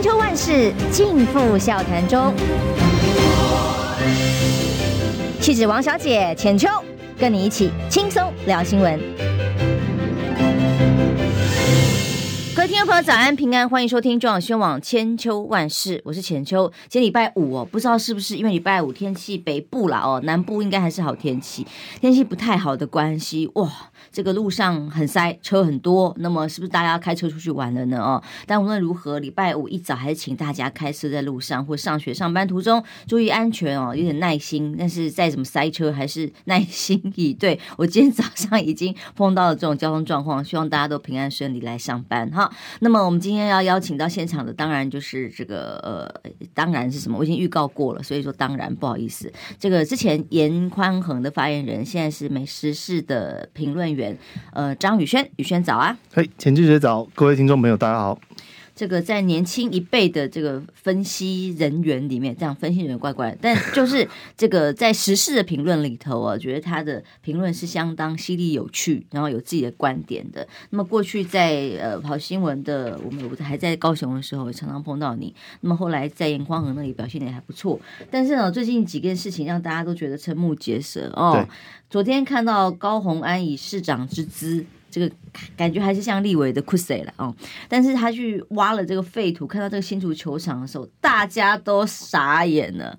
千秋万世尽付笑谈中。气质王小姐浅秋，跟你一起轻松聊新闻。听众朋友，早安平安，欢迎收听中广新闻网千秋万世，我是浅秋。今天礼拜五哦，不知道是不是因为礼拜五天气北部啦哦，南部应该还是好天气，天气不太好的关系哇。这个路上很塞，车很多，那么是不是大家开车出去玩了呢？哦，但无论如何，礼拜五一早还是请大家开车在路上或上学上班途中注意安全哦，有点耐心。但是再怎么塞车，还是耐心以对。我今天早上已经碰到了这种交通状况，希望大家都平安顺利来上班哈。那么我们今天要邀请到现场的，当然就是这个呃，当然是什么？我已经预告过了，所以说当然不好意思。这个之前严宽恒的发言人，现在是美食室的评论员。呃，张宇轩，宇轩早啊！嘿，钱记者早，各位听众朋友，大家好。这个在年轻一辈的这个分析人员里面，这样分析人员怪怪，但就是这个在时事的评论里头啊，我觉得他的评论是相当犀利有趣，然后有自己的观点的。那么过去在呃跑新闻的，我们还在高雄的时候，常常碰到你。那么后来在颜宽恒那里表现的也还不错，但是呢，最近几件事情让大家都觉得瞠目结舌哦。昨天看到高虹安以市长之姿。这个感觉还是像立委的 cuss 了哦，但是他去挖了这个废土，看到这个新竹球场的时候，大家都傻眼了，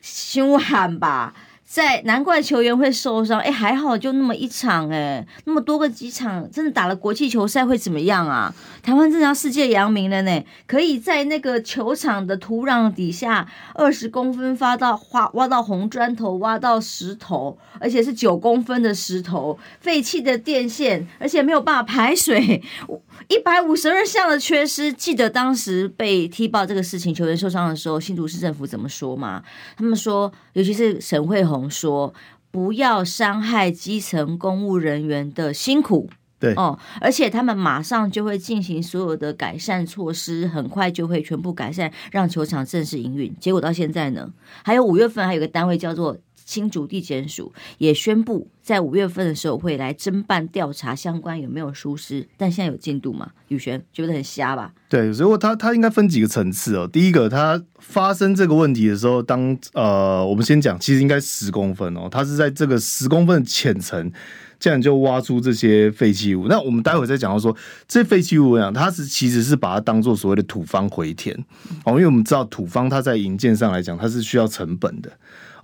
凶悍吧？在难怪球员会受伤，哎，还好就那么一场，哎，那么多个几场，真的打了国际球赛会怎么样啊？台湾真的要世界扬名了呢！可以在那个球场的土壤底下二十公分发到挖挖到红砖头，挖到石头，而且是九公分的石头，废弃的电线，而且没有办法排水，一百五十二项的缺失。记得当时被踢爆这个事情，球员受伤的时候，新竹市政府怎么说吗？他们说，尤其是沈慧虹说，不要伤害基层公务人员的辛苦。对哦，而且他们马上就会进行所有的改善措施，很快就会全部改善，让球场正式营运。结果到现在呢，还有五月份还有个单位叫做新竹地检署，也宣布在五月份的时候会来侦办调查相关有没有疏失。但现在有进度吗？宇轩觉得很瞎吧？对，所以他他应该分几个层次哦。第一个，他发生这个问题的时候，当呃，我们先讲，其实应该十公分哦，他是在这个十公分的浅层。这样就挖出这些废弃物。那我们待会再讲到说，这废弃物啊，它是其实是把它当做所谓的土方回填哦，因为我们知道土方它在营建上来讲，它是需要成本的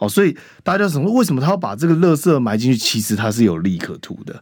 哦，所以大家就想说，为什么他要把这个垃圾埋进去？其实它是有利可图的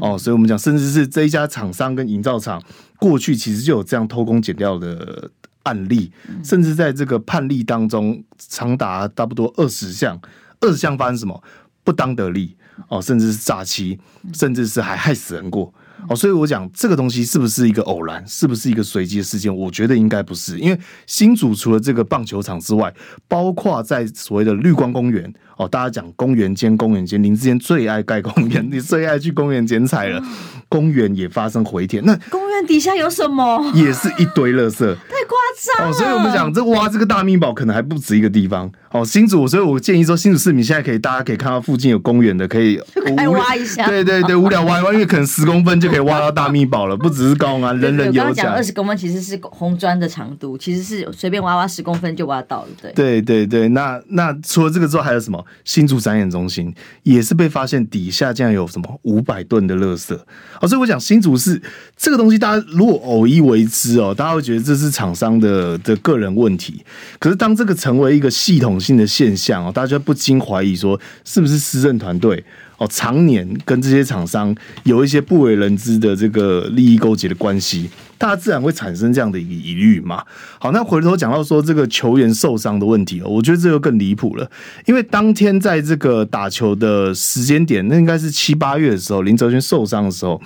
哦，所以我们讲，甚至是这一家厂商跟营造厂过去其实就有这样偷工减料的案例，甚至在这个判例当中长达差不多二十项，二十项发生什么不当得利。哦，甚至是诈欺，甚至是还害死人过哦，所以我讲这个东西是不是一个偶然，是不是一个随机的事件？我觉得应该不是，因为新竹除了这个棒球场之外，包括在所谓的绿光公园哦，大家讲公园间，公园间，林智坚最爱盖公园，你最爱去公园剪彩了，公园也发生回填，那公园底下有什么？也是一堆垃圾，太夸张了。哦，所以我们讲这挖这个大秘宝，可能还不止一个地方。哦，新竹，所以我建议说，新竹市民现在可以，大家可以看到附近有公园的，可以 来挖一下。对对对，无聊挖一挖，因为可能十公分就可以挖到大秘宝了，不只是高啊，人人有奖。讲二十公分其实是红砖的长度，其实是随便挖挖十公分就挖到了。对对对对，那那除了这个之后，还有什么？新竹展演中心也是被发现底下竟然有什么五百吨的垃圾。哦，所以我讲新竹是这个东西，大家如果偶一为之哦，大家会觉得这是厂商的的个人问题。可是当这个成为一个系统性的现象哦，大家不禁怀疑说，是不是施政团队哦，常年跟这些厂商有一些不为人知的这个利益勾结的关系，大家自然会产生这样的疑虑嘛。好，那回头讲到说这个球员受伤的问题哦，我觉得这个更离谱了，因为当天在这个打球的时间点，那应该是七八月的时候，林哲瑄受伤的时候。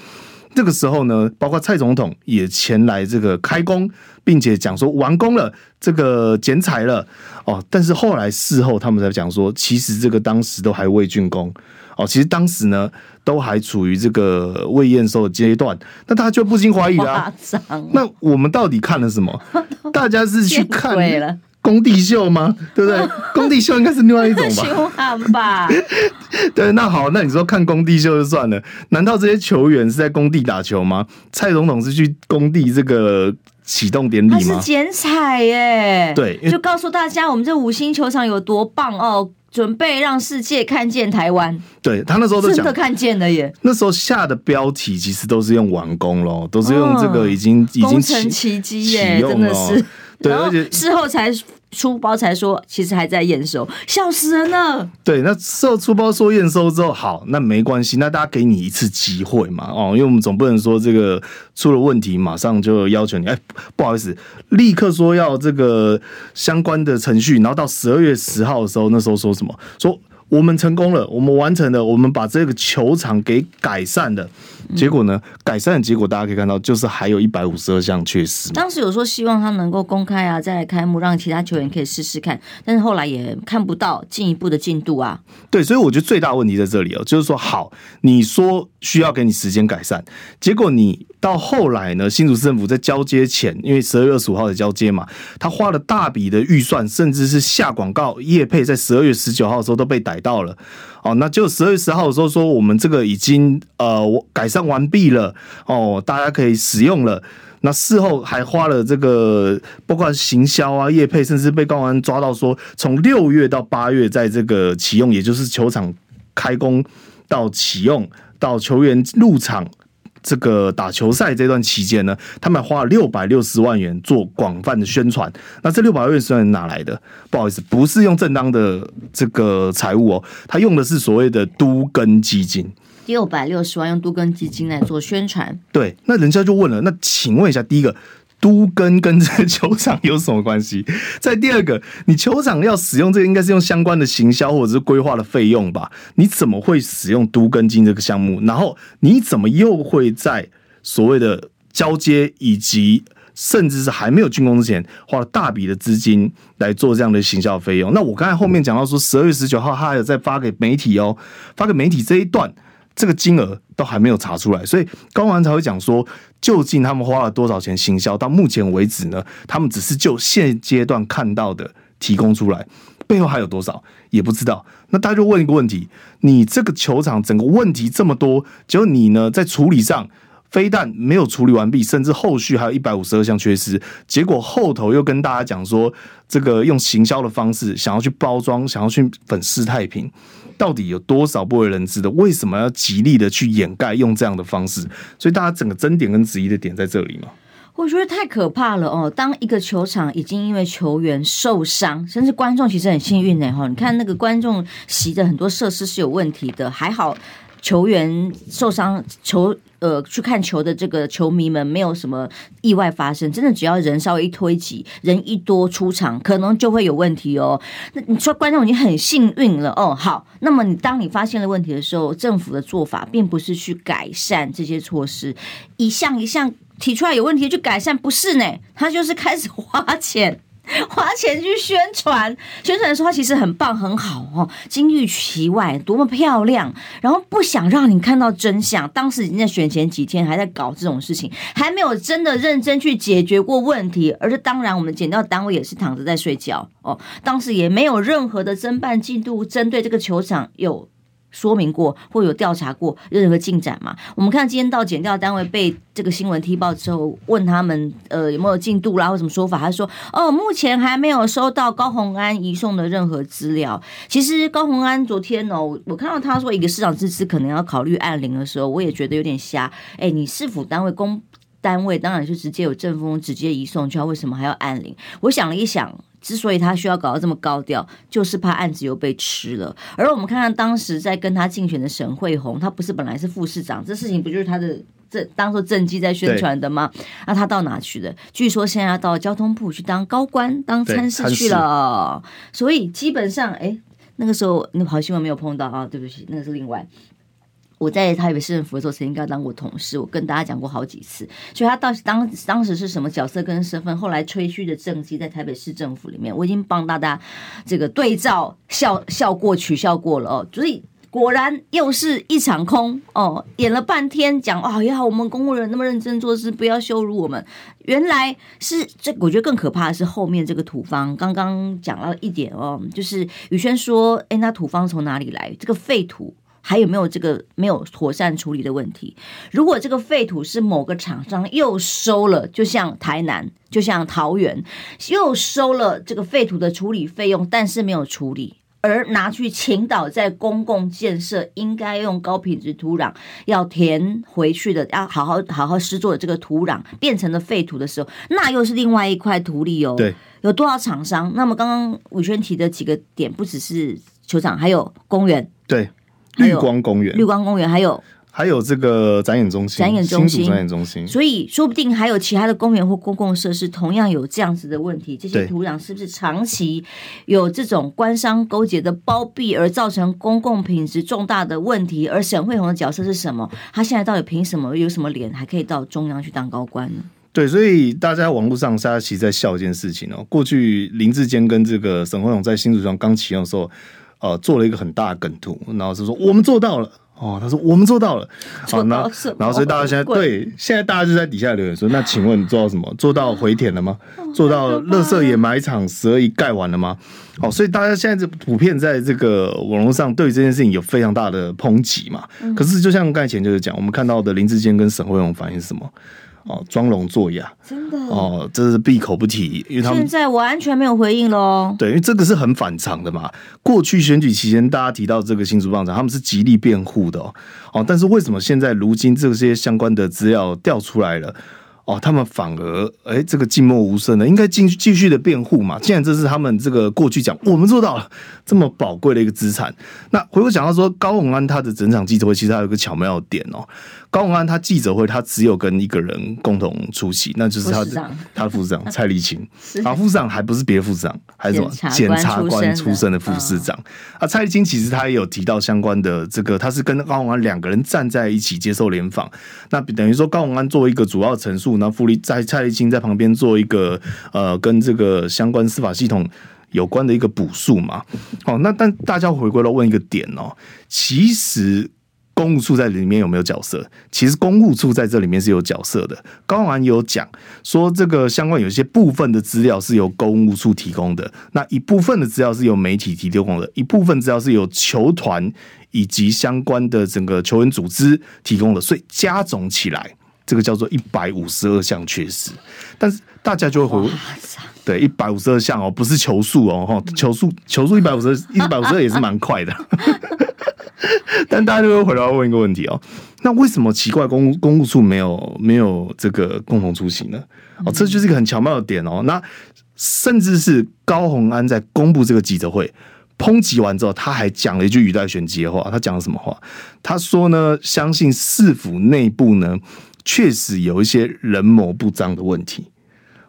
这个时候呢，包括蔡总统也前来这个开工，并且讲说完工了，这个剪彩了哦。但是后来事后他们才讲说，其实这个当时都还未竣工哦。其实当时呢，都还处于这个未验收的阶段。那大家就不禁怀疑了啊，那我们到底看了什么？大家是去看工地秀吗？对不对？工地秀应该是另外一种吧？吧？对，那好，那你说看工地秀就算了，难道这些球员是在工地打球吗？蔡总统是去工地这个启动典礼吗？他是剪彩耶，对，就告诉大家我们这五星球场有多棒哦。准备让世界看见台湾，对他那时候都真的看见了耶。那时候下的标题其实都是用完工咯，都是用这个已经、哦、已经成奇迹耶，真的是。对，而且事后才出包才说，其实还在验收，笑死人了。对，那事后出包说验收之后，好，那没关系，那大家给你一次机会嘛，哦，因为我们总不能说这个出了问题马上就要求你，哎，不好意思，立刻说要这个相关的程序，然后到十二月十号的时候，那时候说什么？说我们成功了，我们完成了，我们把这个球场给改善了。结果呢？改善的结果大家可以看到，就是还有一百五十二项缺失。当时有说希望他能够公开啊，再来开幕，让其他球员可以试试看。但是后来也看不到进一步的进度啊。对，所以我觉得最大问题在这里哦，就是说，好，你说需要给你时间改善，结果你到后来呢，新竹市政府在交接前，因为十二月二十五号的交接嘛，他花了大笔的预算，甚至是下广告业配，在十二月十九号的时候都被逮到了。哦，那就十二月十号的时候说，我们这个已经呃改善完毕了哦，大家可以使用了。那事后还花了这个，包括行销啊、业配，甚至被高安抓到说，从六月到八月，在这个启用，也就是球场开工到启用到球员入场。这个打球赛这段期间呢，他们花了六百六十万元做广泛的宣传。那这六百六十万元哪来的？不好意思，不是用正当的这个财务哦，他用的是所谓的都根基金。六百六十万用都更基金来做宣传。对，那人家就问了，那请问一下，第一个。都更跟这个球场有什么关系？再第二个，你球场要使用这个，应该是用相关的行销或者是规划的费用吧？你怎么会使用都更金这个项目？然后你怎么又会在所谓的交接以及甚至是还没有竣工之前，花了大笔的资金来做这样的行销费用？那我刚才后面讲到说，十二月十九号他还有再发给媒体哦，发给媒体这一段。这个金额都还没有查出来，所以高安才会讲说，究竟他们花了多少钱行销？到目前为止呢，他们只是就现阶段看到的提供出来，背后还有多少也不知道。那大家就问一个问题：你这个球场整个问题这么多，结果你呢在处理上非但没有处理完毕，甚至后续还有一百五十二项缺失，结果后头又跟大家讲说，这个用行销的方式想要去包装，想要去粉饰太平。到底有多少不为人知的？为什么要极力的去掩盖，用这样的方式？所以大家整个争点跟质疑的点在这里嘛？我觉得太可怕了哦！当一个球场已经因为球员受伤，甚至观众其实很幸运呢。哈，你看那个观众席的很多设施是有问题的，还好。球员受伤，球呃去看球的这个球迷们没有什么意外发生，真的只要人稍微一推挤，人一多出场，可能就会有问题哦。那你说观众已经很幸运了哦。好，那么你当你发现了问题的时候，政府的做法并不是去改善这些措施，一项一项提出来有问题去改善，不是呢？他就是开始花钱。花钱去宣传，宣传的说话其实很棒很好哦，金玉其外，多么漂亮。然后不想让你看到真相，当时已经在选前几天还在搞这种事情，还没有真的认真去解决过问题。而且当然，我们检调单位也是躺着在睡觉哦，当时也没有任何的侦办进度，针对这个球场有。说明过或有调查过任何进展吗？我们看今天到检调单位被这个新闻踢爆之后，问他们呃有没有进度啦或什么说法，他说哦目前还没有收到高虹安移送的任何资料。其实高虹安昨天哦，我看到他说一个市长之资可能要考虑按铃的时候，我也觉得有点瞎。哎，你市府单位公单位当然是直接有政风直接移送，就要为什么还要按铃？我想了一想。之所以他需要搞到这么高调，就是怕案子又被吃了。而我们看看当时在跟他竞选的沈慧红，他不是本来是副市长，这事情不就是他的这当做政绩在宣传的吗？那他到哪去了？据说现在要到交通部去当高官，当参事去了。所以基本上，哎，那个时候那跑新闻没有碰到啊，对不起，那个是另外。我在台北市政府的时候，曾经跟他当过同事，我跟大家讲过好几次。所以他到当当时是什么角色跟身份，后来吹嘘的政绩在台北市政府里面，我已经帮大家这个对照笑笑过取笑过了哦。所以果然又是一场空哦，演了半天讲哦也好，我们公务人那么认真做事，不要羞辱我们。原来是这，我觉得更可怕的是后面这个土方。刚刚讲到一点哦，就是宇轩说，哎，那土方从哪里来？这个废土。还有没有这个没有妥善处理的问题？如果这个废土是某个厂商又收了，就像台南，就像桃园，又收了这个废土的处理费用，但是没有处理。而拿去倾倒在公共建设，应该用高品质土壤要填回去的，要好好好好施作的这个土壤变成了废土的时候，那又是另外一块土地哦。对，有多少厂商？那么刚刚玮轩提的几个点，不只是球场，还有公园，对，绿光公园，绿光公园还有。还有这个展演中心，展演中心，展演中心，所以说不定还有其他的公园或公共设施同样有这样子的问题。这些土壤是不是长期有这种官商勾结的包庇，而造成公共品质重大的问题？而沈慧虹的角色是什么？他现在到底凭什么有什么脸，还可以到中央去当高官呢？对，所以大家网络上大家其实在笑一件事情哦。过去林志坚跟这个沈慧虹在新竹庄刚启用的时候，呃，做了一个很大的梗图，然后是说我们做到了。哦，他说我们做到了，好，那然后所以大家现在对现在大家就在底下留言说，那请问你做到什么？做到回填了吗？做到乐色掩埋场十二亿盖完了吗？好，所以大家现在就普遍在这个网络上对这件事情有非常大的抨击嘛。可是就像刚才前就是讲，我们看到的林志坚跟沈慧荣反应是什么？哦，装聋作哑，真的哦，这是闭口不提，因为他们现在完全没有回应喽。对，因为这个是很反常的嘛。过去选举期间，大家提到这个新竹棒场，他们是极力辩护的哦。哦，但是为什么现在如今这些相关的资料调出来了？哦，他们反而哎、欸，这个静默无声的，应该继继续的辩护嘛。既然这是他们这个过去讲，我们做到了这么宝贵的一个资产。那回过讲到说，高虹安他的整场记者会，其实还有一个巧妙的点哦。高虹安他记者会，他只有跟一个人共同出席，那就是他的他的副市长 蔡立青。啊，副市长还不是别的副市长，还是什么检察官出身的副市长。啊，蔡立青其实他也有提到相关的这个，他是跟高虹安两个人站在一起接受联访。那等于说高虹安作为一个主要陈述，然后傅立在蔡立青在旁边做一个呃跟这个相关司法系统有关的一个补述嘛。哦，那但大家回归到问一个点哦，其实。公务处在里面有没有角色？其实公务处在这里面是有角色的。高虹安有讲说，这个相关有些部分的资料是由公务处提供的，那一部分的资料是由媒体提供的，一部分资料是由球团以及相关的整个球员组织提供的，所以加总起来，这个叫做一百五十二项缺失。但是大家就会回，对，一百五十二项哦，不是球数哦，哈，球数球数一百五十二，一百五十二也是蛮快的。但大家就会回来问一个问题哦，那为什么奇怪公公务处没有没有这个共同出席呢？哦，这就是一个很巧妙的点哦。那甚至是高虹安在公布这个记者会抨击完之后，他还讲了一句语带玄机的话。他讲了什么话？他说呢，相信市府内部呢确实有一些人谋不臧的问题。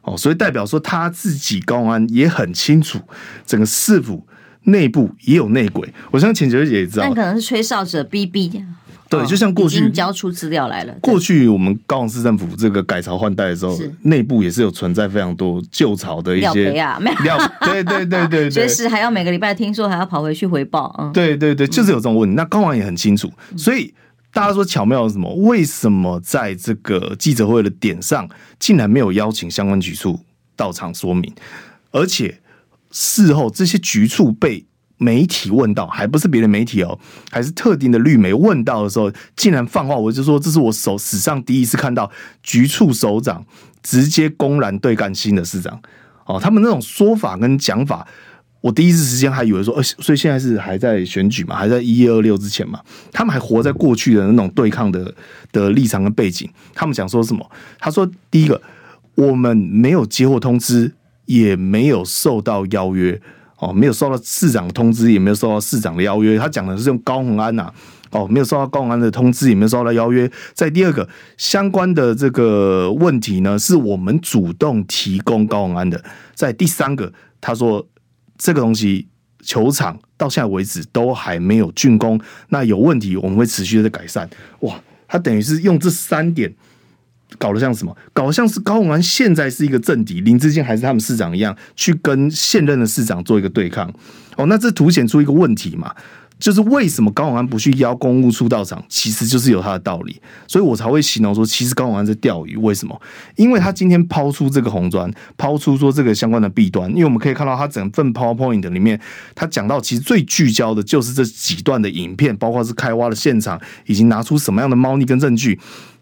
哦，所以代表说他自己高安也很清楚整个市府。内部也有内鬼，我相信浅姐也知道。但可能是吹哨者 BB。对，就像过去已经交出资料来了。过去我们高雄市政府这个改朝换代的时候，内部也是有存在非常多旧朝的一些料，没有。对对对对，随时 还要每个礼拜听说还要跑回去回报。嗯，对对对，就是有这种问题。那高虹安也很清楚，所以大家说巧妙是什么？为什么在这个记者会的点上，竟然没有邀请相关局处到场说明，而且？事后这些局处被媒体问到，还不是别的媒体哦，还是特定的绿媒问到的时候，竟然放话，我就说这是我首史上第一次看到局处首长直接公然对干新的市长哦，他们那种说法跟讲法，我第一次时间还以为说，呃，所以现在是还在选举嘛，还在一二六之前嘛，他们还活在过去的那种对抗的的立场跟背景，他们想说什么？他说第一个，我们没有接获通知。也没有受到邀约哦，没有收到市长的通知，也没有收到市长的邀约。他讲的是用高虹安呐，哦，没有收到高虹安的通知，也没有收到邀约。在第二个相关的这个问题呢，是我们主动提供高虹安的。在第三个，他说这个东西球场到现在为止都还没有竣工，那有问题我们会持续的改善。哇，他等于是用这三点。搞得像什么？搞得像是高虹安现在是一个政敌，林志坚还是他们市长一样，去跟现任的市长做一个对抗。哦，那这凸显出一个问题嘛？就是为什么高永安不去邀公务处到场，其实就是有他的道理，所以我才会形容说，其实高永安在钓鱼。为什么？因为他今天抛出这个红砖，抛出说这个相关的弊端，因为我们可以看到他整份 PowerPoint 里面，他讲到其实最聚焦的就是这几段的影片，包括是开挖的现场，以及拿出什么样的猫腻跟证据，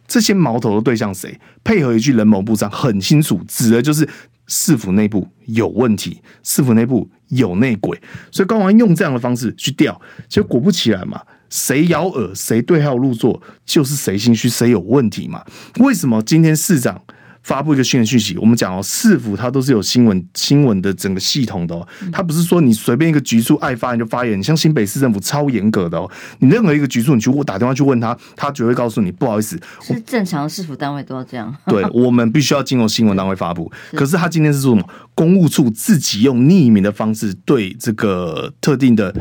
这些矛头的对象谁？配合一句人某部长，很清楚，指的就是市府内部有问题，市府内部。有内鬼，所以高王用这样的方式去钓，结果果不其然嘛，谁咬饵，谁对号入座，就是谁心虚，谁有问题嘛？为什么今天市长？发布一个新的讯息，我们讲哦，市府它都是有新闻新闻的整个系统的哦，它不是说你随便一个局处爱发言就发言，你像新北市政府超严格的哦，你任何一个局处你去我打电话去问他，他只会告诉你不好意思，是正常市府单位都要这样，对，我们必须要经由新闻单位发布，可是他今天是说什么？公务处自己用匿名的方式对这个特定的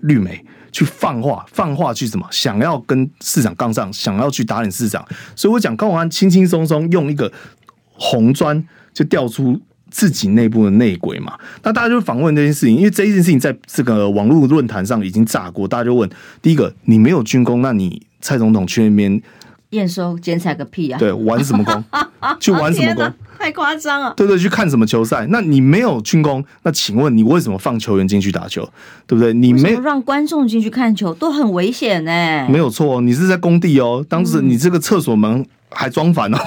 绿媒。去放话，放话去什么？想要跟市长杠上，想要去打脸市长。所以我讲高宏安轻轻松松用一个红砖就调出自己内部的内鬼嘛。那大家就访问这件事情，因为这件事情在这个网络论坛上已经炸过，大家就问：第一个，你没有军功，那你蔡总统去那边验收剪彩个屁啊？对，玩什么功？去玩什么功？太夸张了，对对，去看什么球赛？那你没有军功，那请问你为什么放球员进去打球？对不对？你没有让观众进去看球，都很危险呢。没有错，你是在工地哦，当时你这个厕所门还装反哦，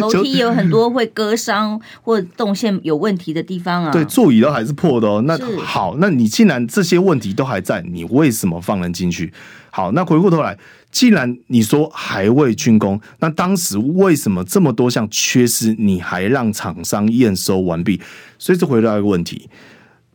楼、嗯、梯有很多会割伤或动线有问题的地方啊。对，座椅都还是破的哦。那好，那你既然这些问题都还在，你为什么放人进去？好，那回过头来。既然你说还未竣工，那当时为什么这么多项缺失，你还让厂商验收完毕？所以这回到一个问题：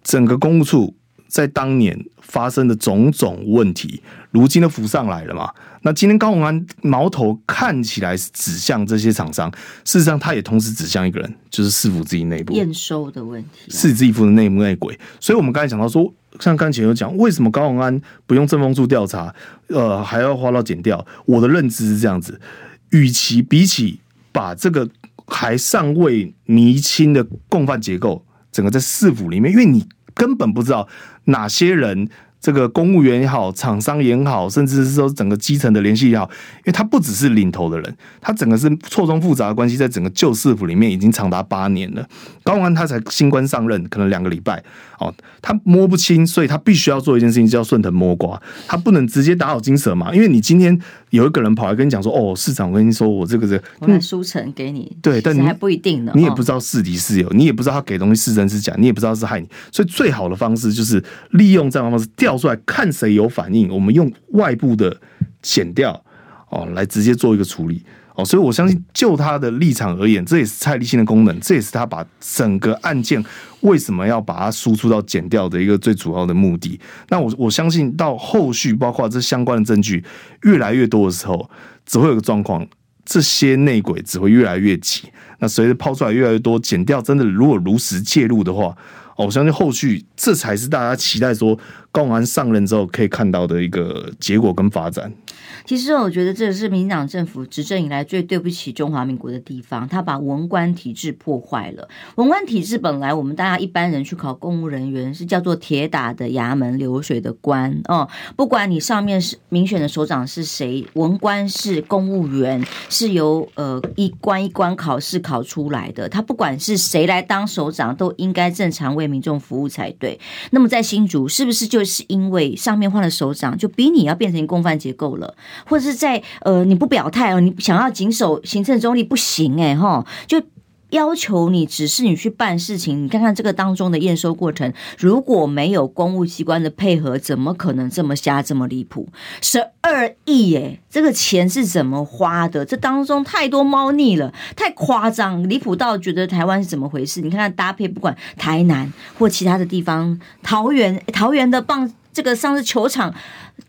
整个公务处在当年发生的种种问题，如今都浮上来了嘛？那今天高鸿安矛头看起来是指向这些厂商，事实上他也同时指向一个人，就是市府自己内部验收的问题，市自己部的内幕内鬼。所以我们刚才讲到说。像刚才有讲，为什么高鸿安不用政风处调查，呃，还要花到检调？我的认知是这样子，与其比起把这个还尚未厘清的共犯结构，整个在市府里面，因为你根本不知道哪些人。这个公务员也好，厂商也好，甚至是说整个基层的联系也好，因为他不只是领头的人，他整个是错综复杂的关系，在整个旧市府里面已经长达八年了。高虹安他才新官上任，可能两个礼拜哦，他摸不清，所以他必须要做一件事情，叫顺藤摸瓜，他不能直接打草惊蛇嘛。因为你今天有一个人跑来跟你讲说：“哦，市长，我跟你说，我这个是我来书城给你。”对，但你还不一定呢，你也不知道是敌是友，你也不知道他给东西是真是假，你也不知道是害你，所以最好的方式就是利用这样的方式调出来看谁有反应，我们用外部的剪掉哦来直接做一个处理哦，所以我相信就他的立场而言，这也是蔡立新的功能，这也是他把整个案件为什么要把它输出到剪掉的一个最主要的目的。那我我相信到后续包括这相关的证据越来越多的时候，只会有个状况，这些内鬼只会越来越急。那随着抛出来越来越多，剪掉真的如果如实介入的话。我相信后续这才是大家期待说高安上任之后可以看到的一个结果跟发展。其实我觉得这是民进党政府执政以来最对不起中华民国的地方，他把文官体制破坏了。文官体制本来我们大家一般人去考公务人员是叫做铁打的衙门流水的官哦，不管你上面是民选的首长是谁，文官是公务员，是由呃一关一关考试考出来的，他不管是谁来当首长，都应该正常为民众服务才对。那么在新竹是不是就是因为上面换了首长，就逼你要变成共犯结构了？或者是在呃，你不表态哦，你想要谨守行政中立不行哎哈，就要求你指示你去办事情。你看看这个当中的验收过程，如果没有公务机关的配合，怎么可能这么瞎这么离谱？十二亿哎，这个钱是怎么花的？这当中太多猫腻了，太夸张离谱到觉得台湾是怎么回事？你看看搭配，不管台南或其他的地方，桃园桃园的棒这个上次球场。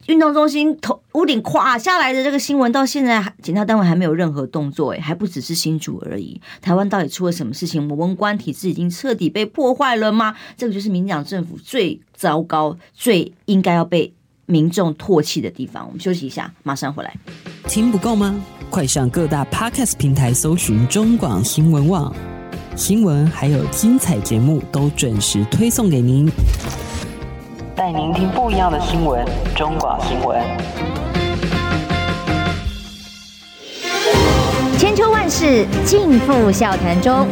运动中心头屋顶垮下来的这个新闻，到现在检调单位还没有任何动作，诶，还不只是新竹而已。台湾到底出了什么事情？我们文官体制已经彻底被破坏了吗？这个就是民进党政府最糟糕、最应该要被民众唾弃的地方。我们休息一下，马上回来。听不够吗？快上各大 Podcast 平台搜寻中广新闻网新闻，还有精彩节目都准时推送给您。本带您听不一样的新闻，中广新闻。千秋万世尽付笑谈中。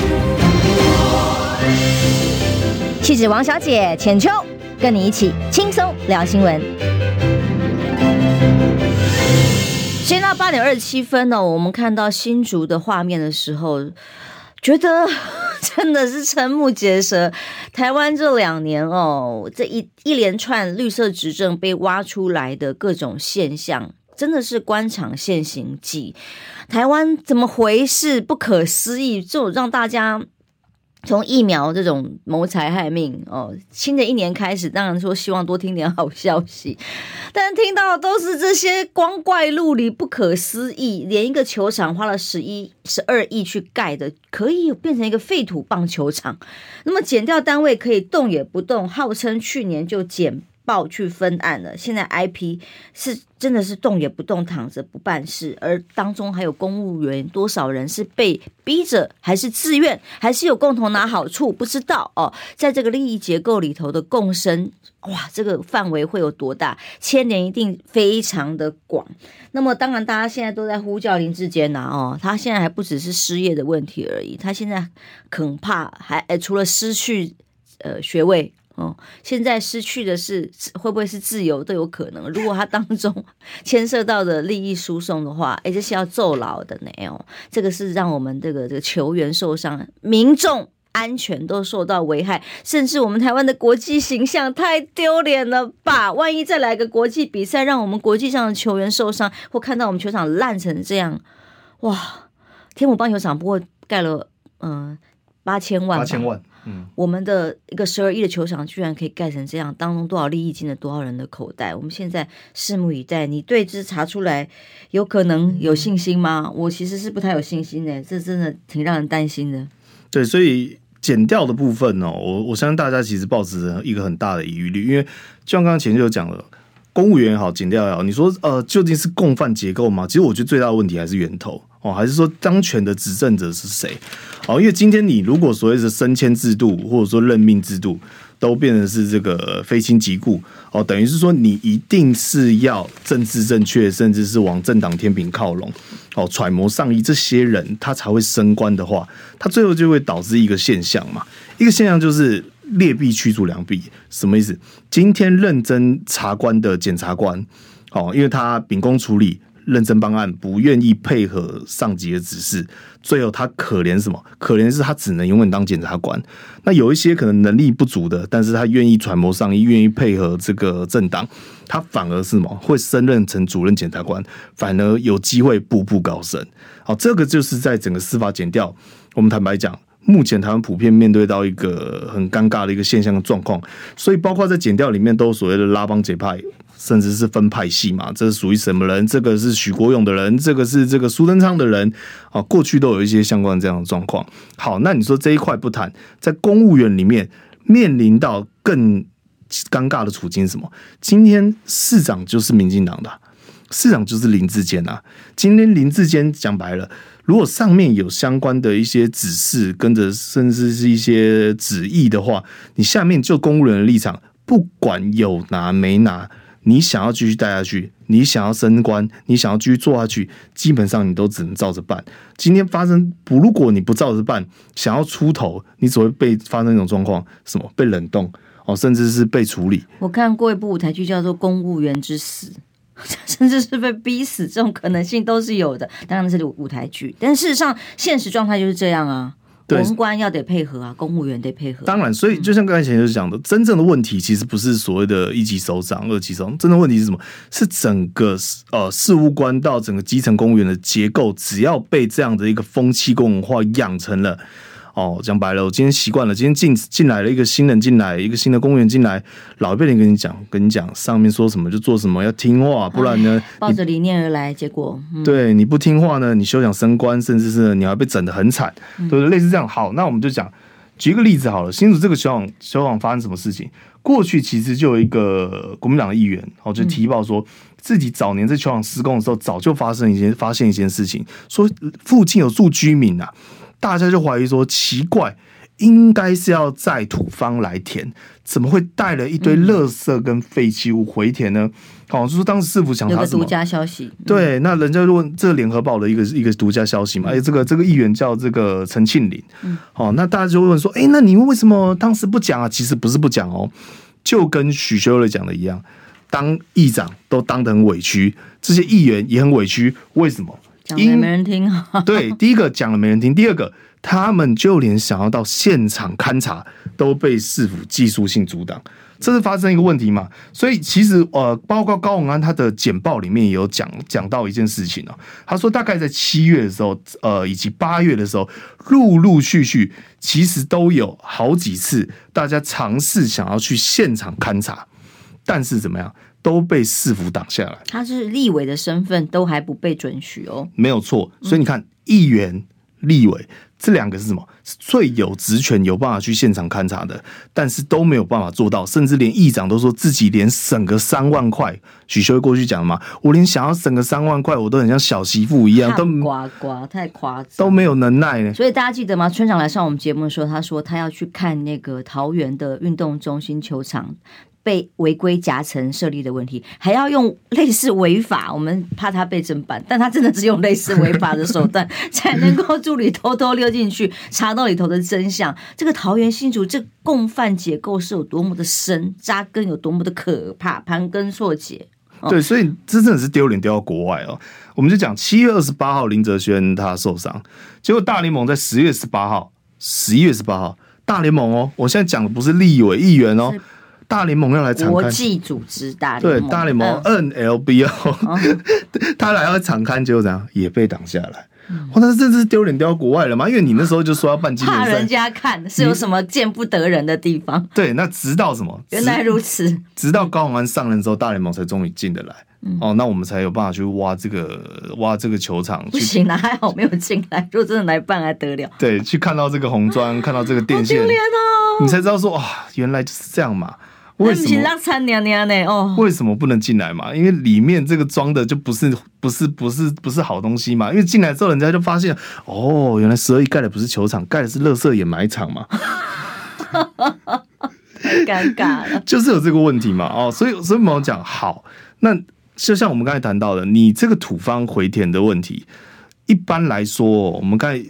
气质王小姐浅秋，跟你一起轻松聊新闻。现在八点二十七分呢，我们看到新竹的画面的时候，觉得真的是瞠目结舌。台湾这两年哦，这一一连串绿色执政被挖出来的各种现象，真的是官场现形记。台湾怎么回事？不可思议，这种让大家。从疫苗这种谋财害命哦，新的一年开始，当然说希望多听点好消息，但听到都是这些光怪陆离、不可思议，连一个球场花了十一、十二亿去盖的，可以变成一个废土棒球场，那么减掉单位可以动也不动，号称去年就减。报去分案了，现在 IP 是真的是动也不动，躺着不办事，而当中还有公务员多少人是被逼着，还是自愿，还是有共同拿好处，不知道哦。在这个利益结构里头的共生，哇，这个范围会有多大？牵连一定非常的广。那么当然，大家现在都在呼叫林志坚呐，哦，他现在还不只是失业的问题而已，他现在恐怕还，除了失去呃学位。哦，现在失去的是会不会是自由都有可能。如果他当中 牵涉到的利益输送的话，哎，这是要坐牢的呢。哦，这个是让我们这个这个球员受伤，民众安全都受到危害，甚至我们台湾的国际形象太丢脸了吧？万一再来个国际比赛，让我们国际上的球员受伤，或看到我们球场烂成这样，哇！天母棒球场不过盖了嗯八千万，八千万。嗯，我们的一个十二亿的球场居然可以盖成这样，当中多少利益进了多少人的口袋？我们现在拭目以待。你对这查出来有可能有信心吗？我其实是不太有信心的，这真的挺让人担心的。对，所以减掉的部分呢，我我相信大家其实抱持着一个很大的疑虑，因为就像刚刚前就有讲了，公务员也好，警调也好，你说呃，究竟是共犯结构吗？其实我觉得最大的问题还是源头。哦，还是说当权的执政者是谁？哦，因为今天你如果所谓的升迁制度或者说任命制度都变成是这个非亲即故，哦，等于是说你一定是要政治正确，甚至是往政党天平靠拢，哦，揣摩上意这些人他才会升官的话，他最后就会导致一个现象嘛，一个现象就是劣币驱逐良币，什么意思？今天认真查官的检察官，哦，因为他秉公处理。认真办案，不愿意配合上级的指示，最后他可怜什么？可怜是他只能永远当检察官。那有一些可能能力不足的，但是他愿意揣摩上意，愿意配合这个政党，他反而是什么？会升任成主任检察官，反而有机会步步高升。好，这个就是在整个司法检调，我们坦白讲，目前台湾普遍面对到一个很尴尬的一个现象的状况，所以包括在检调里面都有所谓的拉帮结派。甚至是分派系嘛，这是属于什么人？这个是许国勇的人，这个是这个苏贞昌的人？啊。过去都有一些相关这样的状况。好，那你说这一块不谈，在公务员里面面临到更尴尬的处境是什么？今天市长就是民进党的，市长就是林志坚啊。今天林志坚讲白了，如果上面有相关的一些指示，跟着甚至是一些旨意的话，你下面就公务员的立场，不管有拿没拿。你想要继续待下去，你想要升官，你想要继续做下去，基本上你都只能照着办。今天发生不，如果你不照着办，想要出头，你只会被发生一种状况，什么被冷冻哦，甚至是被处理。我看过一部舞台剧叫做《公务员之死》，甚至是被逼死，这种可能性都是有的。当然是舞台剧，但事实上现实状态就是这样啊。文官要得配合啊，公务员得配合。当然，所以就像刚才前就是讲的，真正的问题其实不是所谓的一级首长、二级首长，真正问题是什么？是整个呃事务官到整个基层公务员的结构，只要被这样的一个风气跟文化养成了。哦，讲白了，我今天习惯了。今天进进来了一个新人进来，一个新的公务员进来，老一辈人跟你讲，跟你讲，上面说什么就做什么，要听话，不然呢，抱着理念而来，结果、嗯、对你不听话呢，你休想升官，甚至是你还被整得很惨，对不对？类似这样。好，那我们就讲举一个例子好了。新竹这个球场，球场发生什么事情？过去其实就有一个国民党的议员，哦，就提报说自己早年在球场施工的时候，早就发生一件发现一件事情，说附近有住居民啊。大家就怀疑说奇怪，应该是要载土方来填，怎么会带了一堆垃圾跟废弃物回填呢？好、嗯，就是当时市府想查什么？独家消息。对，那人家就问这个联合报的一个一个独家消息嘛？哎、嗯，这个这个议员叫这个陈庆林。嗯。好，那大家就问说，哎，那你们为什么当时不讲啊？其实不是不讲哦，就跟许修睿讲的一样，当议长都当得很委屈，这些议员也很委屈，为什么？讲了没人听。对，第一个讲了没人听，第二个。他们就连想要到现场勘查都被市府技术性阻挡，这是发生一个问题嘛？所以其实呃，包括高永安他的简报里面也有讲讲到一件事情哦。他说大概在七月的时候，呃，以及八月的时候，陆陆续续其实都有好几次大家尝试想要去现场勘查，但是怎么样都被市府挡下来。他是立委的身份都还不被准许哦，没有错。所以你看，议员、立委。这两个是什么？是最有职权、有办法去现场勘查的，但是都没有办法做到，甚至连议长都说自己连省个三万块，许修过去讲嘛，我连想要省个三万块，我都很像小媳妇一样，都呱呱太夸张，都没有能耐呢。所以大家记得吗？村长来上我们节目的时候，他说他要去看那个桃园的运动中心球场。被违规夹层设立的问题，还要用类似违法，我们怕他被侦办，但他真的只用类似违法的手段，才能够助理偷偷溜进去，查到里头的真相。这个桃园新竹这共犯结构是有多么的深，扎根有多么的可怕，盘根错节。哦、对，所以这真的是丢脸丢到国外哦。我们就讲七月二十八号林哲轩他受伤，结果大联盟在十月十八号、十一月十八号，大联盟哦，我现在讲的不是立委议员哦。大联盟要来国际组织大联盟对大联盟 NLBO，、嗯、他来要场勘，结果怎样也被挡下来。嗯、哇，那这是丢脸丢到国外了吗？因为你那时候就说要办怕人家看是有什么见不得人的地方。对，那直到什么？原来如此。直到高虹安上任之后，大联盟才终于进得来。嗯、哦，那我们才有办法去挖这个挖这个球场。不行了，还好没有进来。如果真的来办，还得了？对，去看到这个红砖，看到这个电线，哦、你才知道说哇，原来就是这样嘛。为什么让餐娘娘呢？哦，为什么不能进来嘛？因为里面这个装的就不是不是不是不是好东西嘛。因为进来之后，人家就发现哦，原来十二亿盖的不是球场，盖的是垃圾掩埋场嘛。太 尴尬了，就是有这个问题嘛。哦，所以所以我们讲好，那就像我们刚才谈到的，你这个土方回填的问题，一般来说，我们刚才。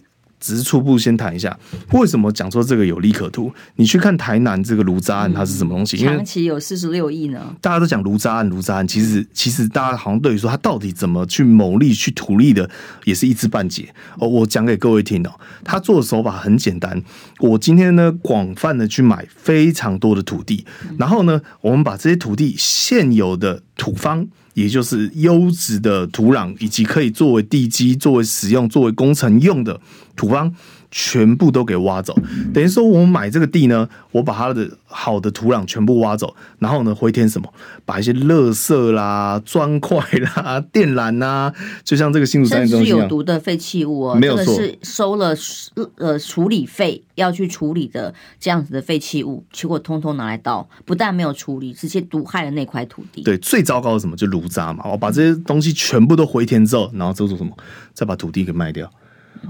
只是初步先谈一下，为什么讲说这个有利可图？你去看台南这个卢渣案，它是什么东西？长期有四十六亿呢。大家都讲卢渣案，卢渣案，其实其实大家好像对于说它到底怎么去牟利、去图利的，也是一知半解。哦，我讲给各位听哦，他做的手法很简单。我今天呢，广泛的去买非常多的土地，然后呢，我们把这些土地现有的土方。也就是优质的土壤，以及可以作为地基、作为使用、作为工程用的土方，全部都给挖走。等于说，我们买这个地呢，我把它的好的土壤全部挖走，然后呢，回填什么？把一些垃圾啦、砖块啦、电缆啦，就像这个新竹商业中有毒的废弃物哦，没有错，是收了呃处理费要去处理的这样子的废弃物，结果通通拿来倒，不但没有处理，直接毒害了那块土地。对，最糟糕的什么？就炉渣嘛，我把这些东西全部都回填之后，然后做做什么？再把土地给卖掉。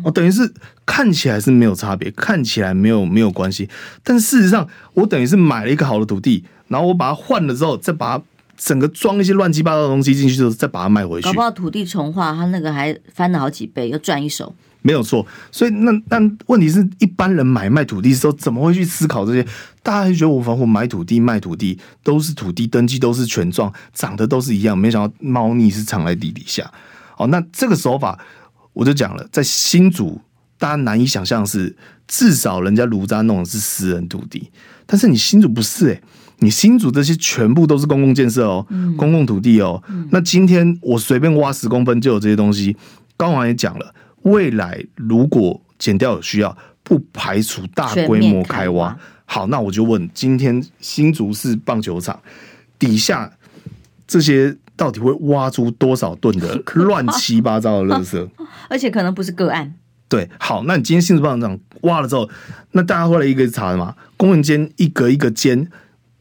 哦，等于是看起来是没有差别，看起来没有没有关系，但事实上，我等于是买了一个好的土地，然后我把它换了之后，再把它整个装一些乱七八糟的东西进去之后，再把它卖回去。搞不好土地重划，它那个还翻了好几倍，又赚一手。没有错，所以那但问题是一般人买卖土地的时候，怎么会去思考这些？大家就觉得我房我买土地卖土地都是土地登记都是权状，长得都是一样，没想到猫腻是藏在地底下。哦，那这个手法。我就讲了，在新竹，大家难以想象是，至少人家卢渣弄的是私人土地，但是你新竹不是诶、欸，你新竹这些全部都是公共建设哦，嗯、公共土地哦。嗯、那今天我随便挖十公分就有这些东西。高虹安也讲了，未来如果减掉有需要，不排除大规模开挖。好，那我就问，今天新竹市棒球场底下这些。到底会挖出多少吨的 乱七八糟的垃圾？而且可能不是个案。对，好，那你今天新竹棒球场挖了之后，那大家会来一个查的嘛？工人间一格一个间，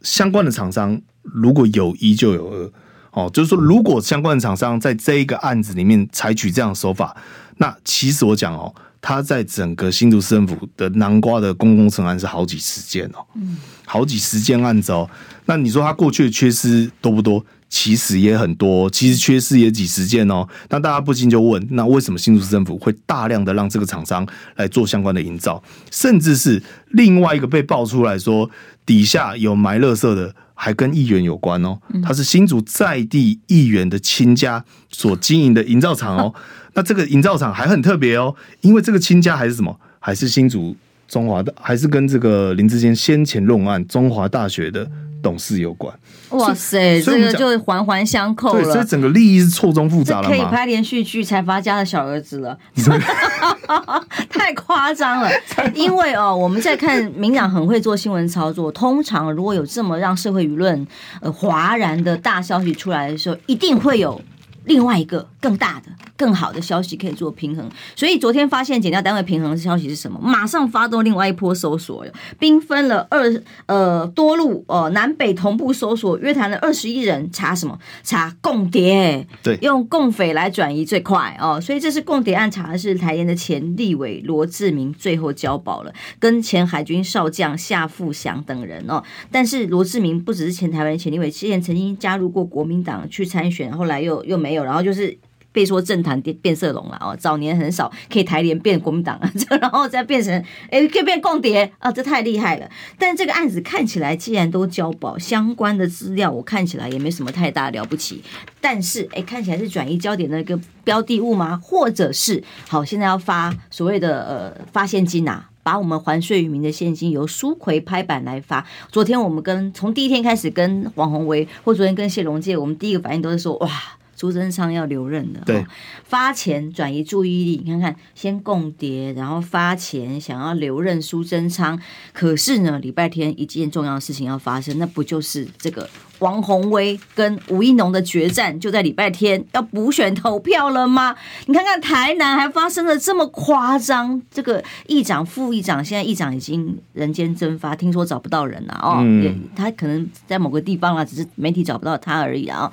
相关的厂商如果有一就有二，哦，就是说如果相关的厂商在这一个案子里面采取这样的手法，那其实我讲哦，他在整个新竹市政府的南瓜的公共工程案是好几十件哦，嗯，好几十件案子哦。那你说他过去的缺失多不多？其实也很多，其实缺失也几十件哦。那大家不禁就问：那为什么新竹市政府会大量的让这个厂商来做相关的营造？甚至是另外一个被爆出来说底下有埋垃圾的，还跟议员有关哦。他是新竹在地议员的亲家所经营的营造厂哦。那这个营造厂还很特别哦，因为这个亲家还是什么？还是新竹中华的，还是跟这个林志坚先前论案中华大学的。董事有关，哇塞，这个就环环相扣了。对，所以整个利益是错综复杂了，可以拍连续剧《财阀家的小儿子》了，太夸张了。因为哦，我们在看民党很会做新闻操作，通常如果有这么让社会舆论呃哗然的大消息出来的时候，一定会有。另外一个更大的、更好的消息可以做平衡，所以昨天发现减掉单位平衡的消息是什么？马上发动另外一波搜索，兵分了二呃多路哦，南北同步搜索，约谈了二十一人，查什么？查共谍，对，用共匪来转移最快哦，所以这是共谍案，查的是台联的前立委罗志明，最后交保了，跟前海军少将夏富祥等人哦。但是罗志明不只是前台湾的前立委，之前曾经加入过国民党去参选，后来又又没。有，然后就是被说政坛变变色龙了哦。早年很少可以台联变国民党啊，然后再变成哎，可以变共谍啊，这太厉害了。但这个案子看起来既然都交保，相关的资料我看起来也没什么太大了不起。但是哎，看起来是转移焦点的一个标的物吗？或者是好，现在要发所谓的呃发现金啊，把我们还税于民的现金由苏奎拍板来发。昨天我们跟从第一天开始跟王鸿薇，或昨天跟谢龙介，我们第一个反应都是说哇。苏贞昌要留任的，对，发钱转移注意力，你看看，先共谍，然后发钱想要留任苏贞昌，可是呢，礼拜天一件重要的事情要发生，那不就是这个王宏威跟吴一农的决战，就在礼拜天要补选投票了吗？你看看台南还发生了这么夸张，这个议长、副议长，现在议长已经人间蒸发，听说找不到人了哦，嗯、他可能在某个地方啊，只是媒体找不到他而已啊。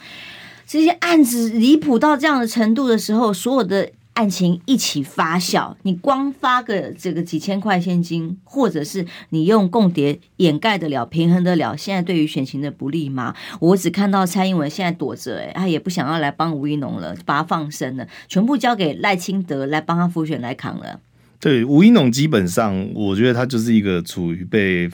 这些案子离谱到这样的程度的时候，所有的案情一起发酵，你光发个这个几千块现金，或者是你用共谍掩盖得了、平衡得了现在对于选情的不利吗？我只看到蔡英文现在躲着，哎，他也不想要来帮吴怡农了，把他放生了，全部交给赖清德来帮他复选来扛了。对，吴怡农基本上，我觉得他就是一个处于被。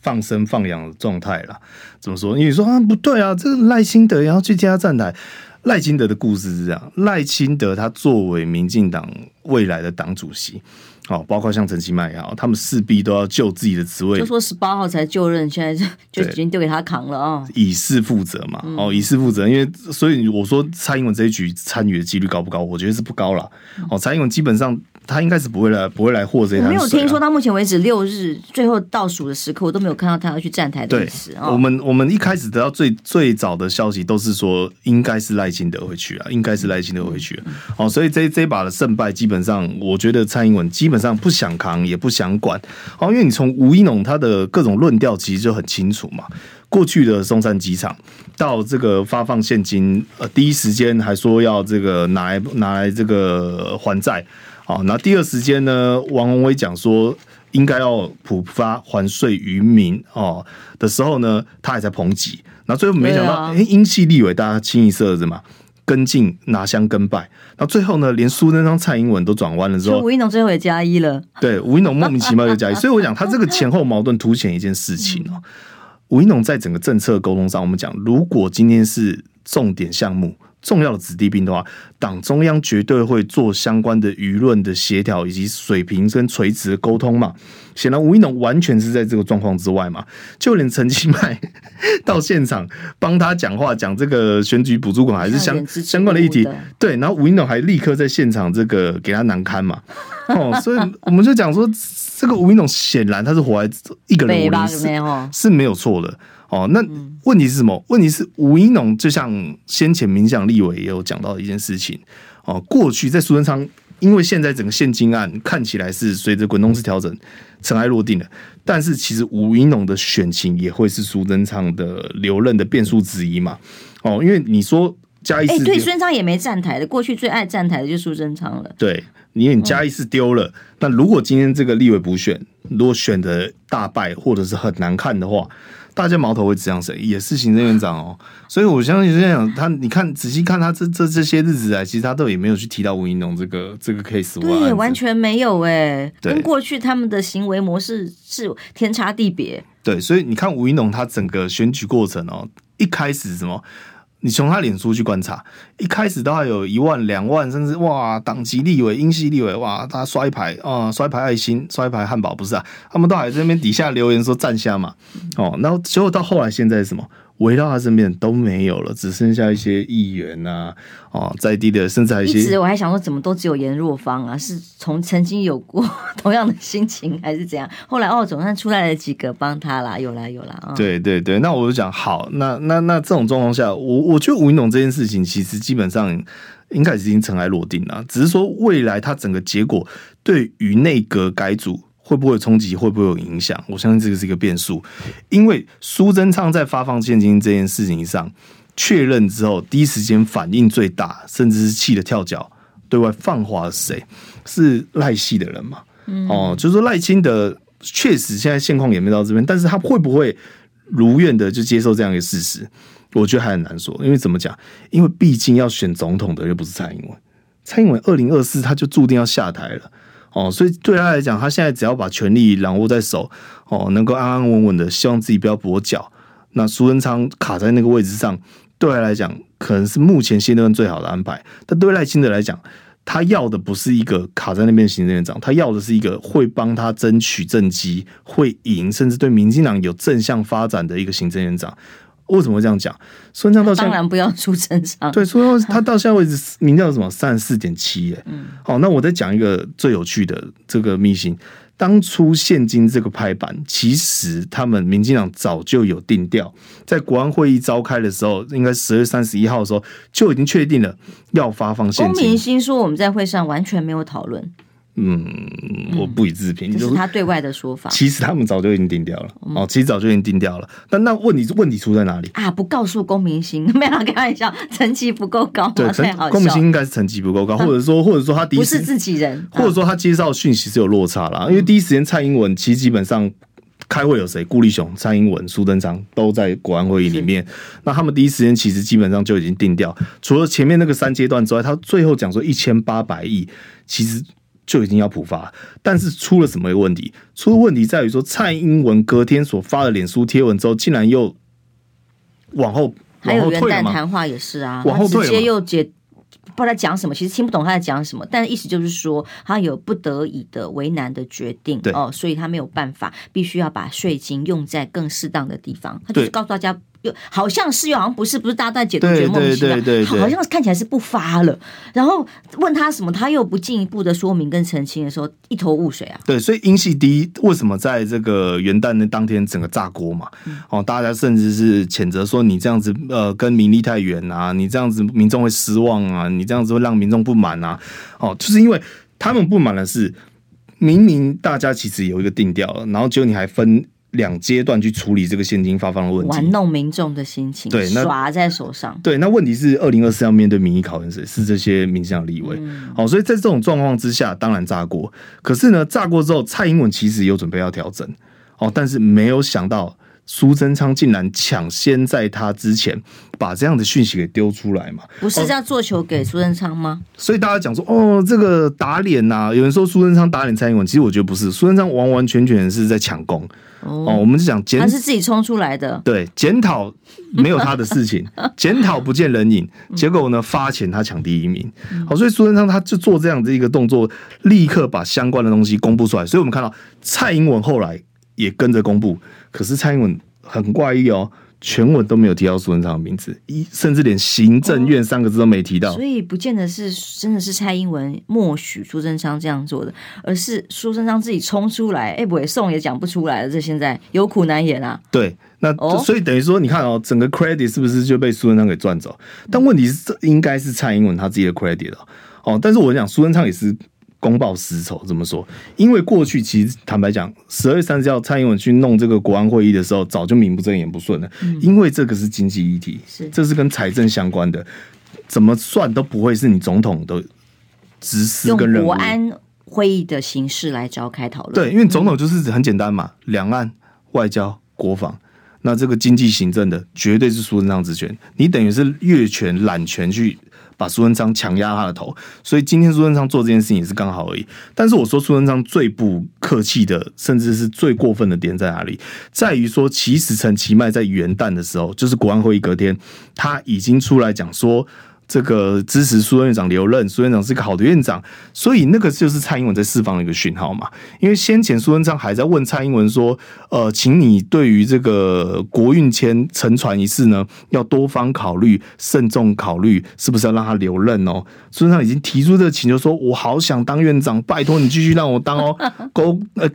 放生放养的状态了，怎么说？因为你说啊，不对啊，这个赖清德也要去加站台。赖清德的故事是这样：赖清德他作为民进党未来的党主席，哦，包括像陈其迈也好，他们势必都要就自己的职位。就说十八号才就任，现在就 就已经丢给他扛了啊，以示负责嘛，哦，以示负责。因为所以我说蔡英文这一局参与的几率高不高？我觉得是不高了。哦，蔡英文基本上。他应该是不会来，不会来获这一摊水。我没有听说到目前为止六日最后倒数的时刻，我都没有看到他要去站台的意思。对，我们我们一开始得到最最早的消息都是说，应该是赖清德会去啊，应该是赖清德会去。哦，所以这这一把的胜败，基本上我觉得蔡英文基本上不想扛，也不想管。哦，因为你从吴一农他的各种论调其实就很清楚嘛。过去的松山机场到这个发放现金，呃，第一时间还说要这个拿来拿来这个还债。好，那第二时间呢？王宏威讲说应该要普发还税于民哦的时候呢，他还在抨击。那最后没想到，哎、啊，英系立委大家清一色的嘛，跟进拿香跟拜。那最后呢，连苏贞昌、蔡英文都转弯了之后，吴一农最后也加一了。对，吴一农莫名其妙就加一。所以我讲他这个前后矛盾凸显一件事情哦。吴一农在整个政策沟通上，我们讲，如果今天是重点项目。重要的子弟兵的话，党中央绝对会做相关的舆论的协调以及水平跟垂直的沟通嘛。显然吴一农完全是在这个状况之外嘛，就连陈其迈到现场帮他讲话，讲这个选举补助款还是相相关的议题，对，然后吴一农还立刻在现场这个给他难堪嘛。哦，所以我们就讲说，这个吴一农显然他是活在一个人武力是是没有错的。哦，那问题是什么？问题是吴怡农就像先前民进党立委也有讲到的一件事情。哦，过去在苏贞昌，因为现在整个现金案看起来是随着滚动式调整尘埃落定了，但是其实吴怡农的选情也会是苏贞昌的留任的变数之一嘛。哦，因为你说嘉义市，哎，对，苏贞昌也没站台的，过去最爱站台的就是苏贞昌了。对，因为你嘉义市丢了，那、嗯、如果今天这个立委补选，如果选的大败或者是很难看的话。大家矛头会指向谁？也是行政院长哦，所以我相信这样。他你看仔细看他这这这些日子来，其实他都也没有去提到吴怡农这个这个 case。对，完全没有哎，跟过去他们的行为模式是天差地别。对，所以你看吴怡农他整个选举过程哦，一开始什么？你从他脸书去观察，一开始都还有一万、两万，甚至哇，党籍立委、英系立委，哇，他刷一排啊，刷一排爱心，刷一排汉堡，不是啊？他们都还在那边底下留言说赞下嘛，哦，然后结果到后来现在是什么？围绕他身边都没有了，只剩下一些议员呐、啊，哦，在地的，甚至还有一些。一直我还想说，怎么都只有颜若芳啊？是从曾经有过 同样的心情，还是怎样？后来哦，总算出来了几个帮他啦，有啦有啦。哦、对对对，那我就讲好，那那那这种状况下，我我觉得吴云龙这件事情其实基本上应该已经尘埃落定了，只是说未来他整个结果对于内阁改组。会不会有冲击？会不会有影响？我相信这个是一个变数，因为苏贞昌在发放现金这件事情上确认之后，第一时间反应最大，甚至是气得跳脚，对外放话是谁？是赖系的人嘛？嗯、哦，就是说赖清德确实现在现况也没到这边，但是他会不会如愿的就接受这样一个事实？我觉得还很难说，因为怎么讲？因为毕竟要选总统的又不是蔡英文，蔡英文二零二四他就注定要下台了。哦，所以对他来讲，他现在只要把权力掌握在手，哦，能够安安稳稳的，希望自己不要跛脚。那苏贞昌卡在那个位置上，对他来讲，可能是目前现阶段最好的安排。但对赖清德来讲，他要的不是一个卡在那边行政院长，他要的是一个会帮他争取政绩、会赢，甚至对民进党有正向发展的一个行政院长。为什么会这样讲？苏贞昌到现在当然不要出真相。对，苏贞昌他到现在为止民调什么三十四点七耶。嗯，好，那我再讲一个最有趣的这个秘辛。当初现金这个拍板，其实他们民进党早就有定调，在国安会议召开的时候，应该十月三十一号的时候就已经确定了要发放现金。公明鑫说我们在会上完全没有讨论。嗯，我不予置评。这是他对外的说法。其实他们早就已经定掉了。哦，其实早就已经定掉了。但那问题问题出在哪里啊？不告诉公明星，没有开玩笑，成绩不够高。对，公明星应该是成绩不够高，或者说或者说他第一不是自己人，或者说他接受讯息是有落差啦。因为第一时间蔡英文其实基本上开会有谁？顾立雄、蔡英文、苏贞昌都在国安会议里面。那他们第一时间其实基本上就已经定掉，除了前面那个三阶段之外，他最后讲说一千八百亿，其实。就已经要普发，但是出了什么问题？出了问题在于说，蔡英文隔天所发的脸书贴文之后，竟然又往后？还有元旦谈话也是啊，往后退直接又解，不知道在讲什么，其实听不懂他在讲什么，但是意思就是说，他有不得已的为难的决定，哦，所以他没有办法，必须要把税金用在更适当的地方，他就是告诉大家。好像是又好像不是，不是大家在解读觉得莫名其妙，好像看起来是不发了。然后问他什么，他又不进一步的说明跟澄清的时候，一头雾水啊。对，所以英系第一为什么在这个元旦的当天整个炸锅嘛？哦，大家甚至是谴责说你这样子呃跟民力太远啊，你这样子民众会失望啊，你这样子会让民众不满啊。哦，就是因为他们不满的是明明大家其实有一个定调，然后结果你还分。两阶段去处理这个现金发放的问题，玩弄民众的心情，对，耍在手上。对，那问题是二零二四要面对民意考验谁？是这些民进党立委。好、嗯，所以在这种状况之下，当然炸锅。可是呢，炸锅之后，蔡英文其实有准备要调整，哦，但是没有想到。苏贞昌竟然抢先在他之前把这样的讯息给丢出来嘛？不是要做球给苏贞昌吗？所以大家讲说，哦，这个打脸呐、啊，有人说苏贞昌打脸蔡英文，其实我觉得不是，苏贞昌完完全全是在抢功哦，哦。我们是讲检，他是自己冲出来的，对，检讨没有他的事情，检讨不见人影，结果呢，发钱他抢第一名。好，所以苏贞昌他就做这样的一个动作，立刻把相关的东西公布出来。所以我们看到蔡英文后来也跟着公布。可是蔡英文很怪异哦，全文都没有提到苏贞昌的名字，一甚至连行政院三个字都没提到，哦、所以不见得是真的是蔡英文默许苏贞昌这样做的，而是苏贞昌自己冲出来，哎，不会送也讲不出来了，这现在有苦难言啊。对，那、哦、所以等于说，你看哦，整个 credit 是不是就被苏贞昌给赚走？但问题是，这应该是蔡英文他自己的 credit 哦。但是我讲苏贞昌也是。公报私仇怎么说？因为过去其实坦白讲，十二月三十号蔡英文去弄这个国安会议的时候，早就名不正言不顺了。因为这个是经济议题，是这是跟财政相关的。怎么算都不会是你总统的职司跟任务。用国安会议的形式来召开讨论。对，因为总统就是很简单嘛，两、嗯、岸、外交、国防。那这个经济行政的绝对是苏贞昌职权，你等于是越权揽权去把苏贞昌强压他的头，所以今天苏贞昌做这件事情也是刚好而已。但是我说苏贞昌最不客气的，甚至是最过分的点在哪里？在于说，其实陈其迈在元旦的时候，就是国安会议隔天，他已经出来讲说。这个支持苏院长留任，苏院长是个好的院长，所以那个就是蔡英文在释放的一个讯号嘛。因为先前苏贞昌还在问蔡英文说：“呃，请你对于这个国运签沉船一事呢，要多方考虑、慎重考虑，是不是要让他留任哦？”苏贞昌已经提出这个请求，说：“我好想当院长，拜托你继续让我当哦，够呃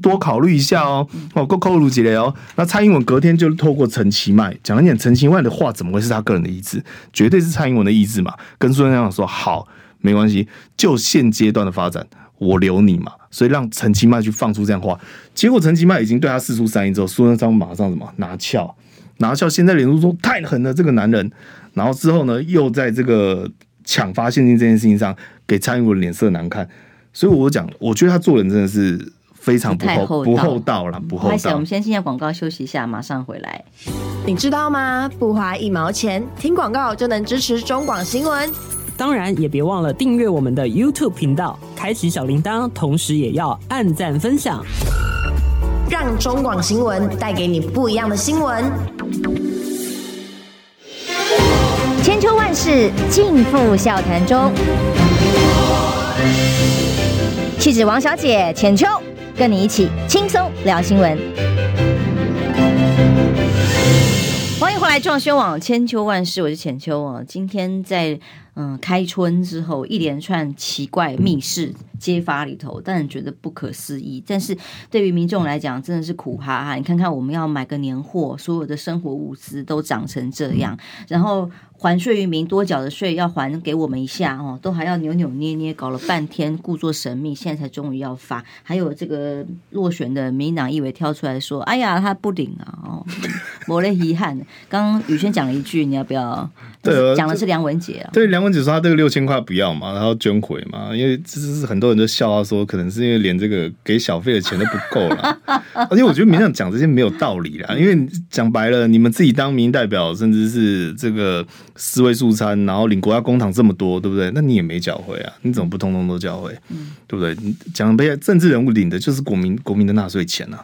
多考虑一下哦，哦够扣路几类哦。”那蔡英文隔天就透过陈其迈讲了点，陈其迈的话怎么会是他个人的意志？绝对是蔡英文我的意志嘛，跟苏贞昌说好，没关系，就现阶段的发展，我留你嘛，所以让陈其迈去放出这样话，结果陈其迈已经对他四出三意之后，苏贞昌马上什么拿翘，拿翘，现在脸书说太狠了，这个男人，然后之后呢，又在这个抢发现金这件事情上给蔡英文脸色难看，所以我讲，我觉得他做人真的是。非常不厚不厚道了，不厚道。我们先进下广告休息一下，马上回来。你知道吗？不花一毛钱，听广告就能支持中广新闻。当然，也别忘了订阅我们的 YouTube 频道，开启小铃铛，同时也要按赞分享，让中广新闻带给你不一样的新闻。千秋万世尽付笑谈中。气质王小姐浅秋。跟你一起轻松聊新闻，欢迎回来，中宣网千秋万世，我是浅秋啊。今天在嗯开春之后，一连串奇怪密室揭发里头，但觉得不可思议。但是对于民众来讲，真的是苦哈哈。你看看，我们要买个年货，所有的生活物资都涨成这样，然后。还税于民，多缴的税要还给我们一下哦，都还要扭扭捏捏，搞了半天，故作神秘，现在才终于要发。还有这个落选的民进党议员跳出来说：“哎呀，他不领啊！”哦，没了遗憾。刚刚宇轩讲了一句，你要不要？对，讲的是梁文杰啊。对，梁文杰说他这个六千块不要嘛，然后捐回嘛，因为这是很多人都笑他说，可能是因为连这个给小费的钱都不够了。而且我觉得民进党讲这些没有道理啦，因为讲白了，你们自己当民意代表，甚至是这个。四位素餐，然后领国家公帑这么多，对不对？那你也没缴回啊？你怎么不通通都缴回？嗯，对不对？讲被政治人物领的就是国民国民的纳税钱啊！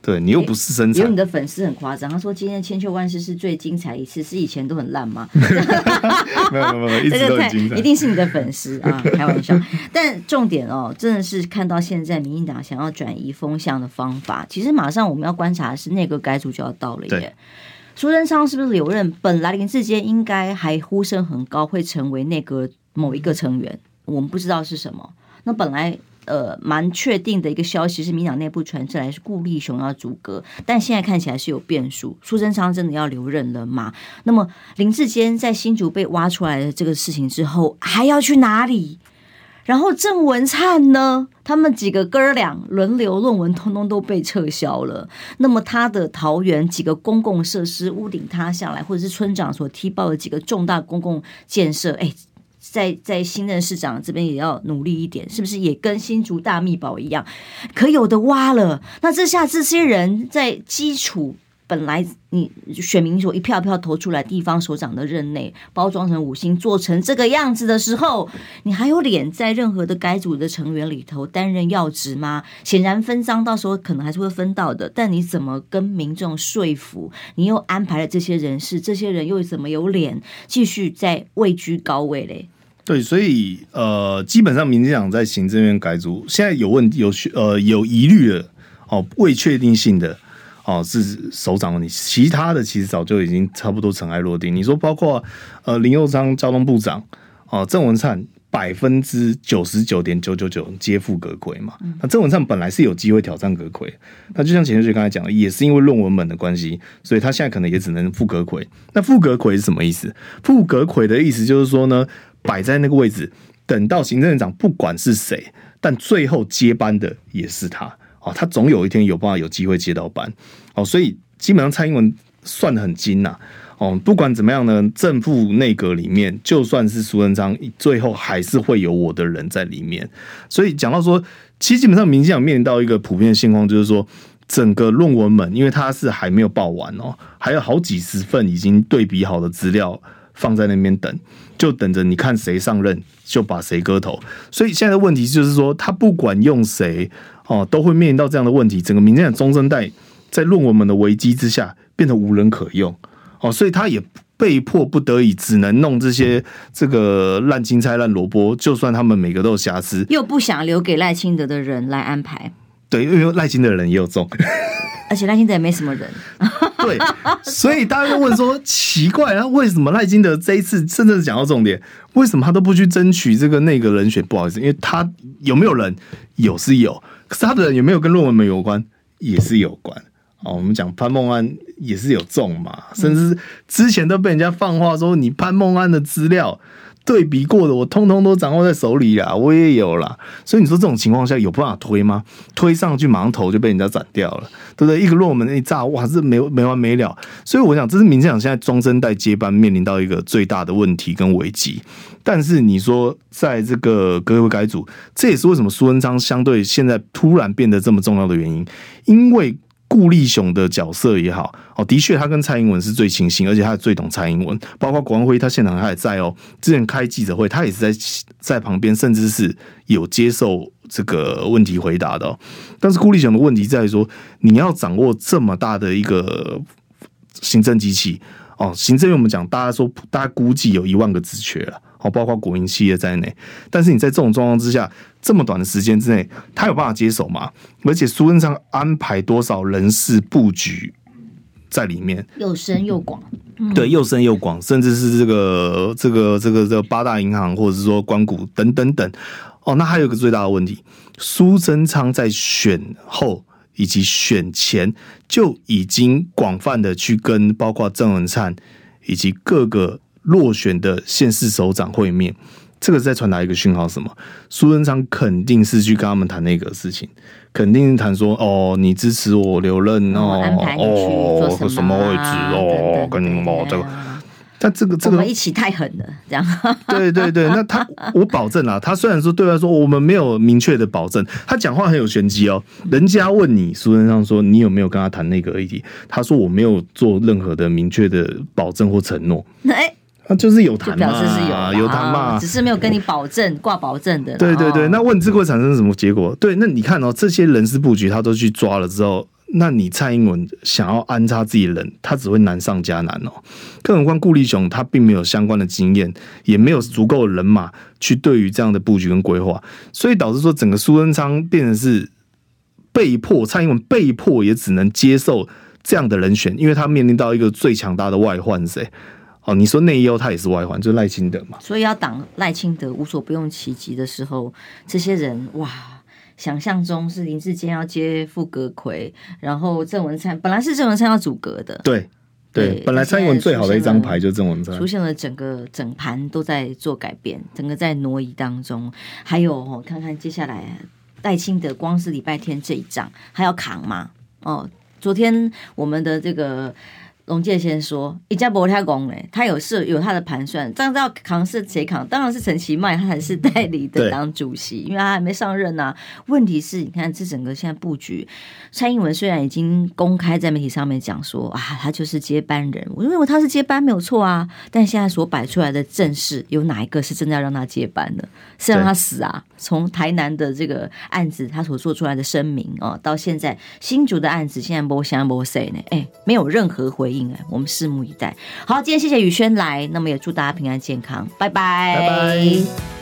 对你又不是生产。有你的粉丝很夸张，他说今天千秋万世是最精彩一次，是以前都很烂吗？没有没有没有，一直都很精彩。一定是你的粉丝啊，开玩笑。但重点哦，真的是看到现在民进党想要转移风向的方法，其实马上我们要观察的是内阁改组就要到了耶。苏贞昌是不是留任？本来林志坚应该还呼声很高，会成为内阁某一个成员，我们不知道是什么。那本来呃蛮确定的一个消息是，民党内部传出来是顾立雄要组阁，但现在看起来是有变数。苏贞昌真的要留任了吗？那么林志坚在新竹被挖出来的这个事情之后，还要去哪里？然后郑文灿呢？他们几个哥俩轮流论文，通通都被撤销了。那么他的桃园几个公共设施屋顶塌下来，或者是村长所踢爆的几个重大公共建设，哎，在在新任市长这边也要努力一点，是不是也跟新竹大秘宝一样，可有的挖了？那这下这些人在基础。本来你选民所一票一票投出来，地方首长的任内包装成五星，做成这个样子的时候，你还有脸在任何的改组的成员里头担任要职吗？显然分赃，到时候可能还是会分到的。但你怎么跟民众说服？你又安排了这些人事，这些人又怎么有脸继续在位居高位嘞？对，所以呃，基本上民进党在行政院改组，现在有问题、有呃有疑虑的哦，未确定性的。哦，是首长问题，其他的其实早就已经差不多尘埃落定。你说包括呃林佑昌交通部长，哦郑文灿百分之九十九点九九九皆副阁揆嘛。那郑文灿本来是有机会挑战阁揆，那就像钱学刚才讲的，也是因为论文本的关系，所以他现在可能也只能副阁揆。那副阁揆是什么意思？副阁揆的意思就是说呢，摆在那个位置，等到行政院长不管是谁，但最后接班的也是他。哦，他总有一天有办法有机会接到班，哦，所以基本上蔡英文算得很精呐，哦，不管怎么样呢，正副内阁里面，就算是苏贞昌，最后还是会有我的人在里面。所以讲到说，其实基本上民进党面临到一个普遍的现况，就是说，整个论文门，因为它是还没有报完哦，还有好几十份已经对比好的资料放在那边等，就等着你看谁上任就把谁割头。所以现在的问题就是说，他不管用谁哦，都会面临到这样的问题。整个民进党中生代在论文们的危机之下，变得无人可用哦，所以他也被迫不得已只能弄这些这个烂青菜烂萝卜，就算他们每个都有瑕疵，又不想留给赖清德的人来安排。对，因为赖清德的人也有中，而且赖清德也没什么人。对，所以大家都问说奇怪啊，为什么赖清德这一次真的是讲到重点，为什么他都不去争取这个那个人选？不好意思，因为他有没有人有是有，可是他的人有没有跟论文没有关，也是有关。哦，我们讲潘梦安也是有中嘛，甚至之前都被人家放话说你潘梦安的资料。对比过的，我通通都掌握在手里啦，我也有啦。所以你说这种情况下有办法推吗？推上去马上投就被人家斩掉了，对不对？一个论文一炸，哇，这没没完没了。所以我想，这是民进党现在中生代接班面临到一个最大的问题跟危机。但是你说，在这个阁揆改组，这也是为什么苏贞昌相对现在突然变得这么重要的原因，因为。顾立雄的角色也好，哦，的确他跟蔡英文是最亲信，而且他最懂蔡英文。包括国安会，他现场他也在哦。之前开记者会，他也是在在旁边，甚至是有接受这个问题回答的。但是顾立雄的问题在于说，你要掌握这么大的一个行政机器哦，行政院我们讲，大家说大家估计有一万个职缺了。哦，包括国营企业在内，但是你在这种状况之下，这么短的时间之内，他有办法接手吗？而且苏贞昌安排多少人事布局在里面，又深又广，嗯、对，又深又广，甚至是这个这个这个这个八大银行，或者是说关谷等等等。哦，那还有一个最大的问题，苏贞昌在选后以及选前就已经广泛的去跟包括郑文灿以及各个。落选的县市首长会面，这个在传达一个讯号，什么？苏贞昌肯定是去跟他们谈那个事情，肯定是谈说，哦，你支持我留任哦，哦，什,什么位置哦，跟你们哦这个。但这个这个，我们一起太狠了，这样。对对对，那他我保证啊，他虽然说对外说我们没有明确的保证，他讲话很有玄机哦。人家问你苏贞昌说你有没有跟他谈那个议题，他说我没有做任何的明确的保证或承诺。欸 他就是有谈嘛，表示是有有谈嘛，只是没有跟你保证挂保证的。对对对，那问这个会产生什么结果？对，那你看哦，这些人事布局他都去抓了之后，那你蔡英文想要安插自己人，他只会难上加难哦。更何况顾立雄他并没有相关的经验，也没有足够的人马去对于这样的布局跟规划，所以导致说整个苏贞昌变成是被迫，蔡英文被迫也只能接受这样的人选，因为他面临到一个最强大的外患谁？哦，你说内忧他也是外患，就是赖清德嘛。所以要挡赖清德无所不用其极的时候，这些人哇，想象中是林志坚要接副阁魁，然后郑文灿本来是郑文灿要组阁的，对对，本来蔡英文最好的一张牌就是郑文灿，出现了整个整盘都在做改变，整个在挪移当中。还有哦，看看接下来赖清德光是礼拜天这一仗还要扛吗？哦，昨天我们的这个。龙介先说：“一家博太公嘞，他有事有他的盘算，这样要扛是谁扛？当然是陈其迈，他还是代理的党主席，因为他还没上任呐、啊。问题是，你看这整个现在布局，蔡英文虽然已经公开在媒体上面讲说啊，他就是接班人，我认为他是接班没有错啊。但现在所摆出来的阵势，有哪一个是真的要让他接班的？是让他死啊？从台南的这个案子，他所做出来的声明哦，到现在新竹的案子，现在没声没谁呢，哎，没有任何回”我们拭目以待。好，今天谢谢宇轩来，那么也祝大家平安健康，拜拜。拜拜。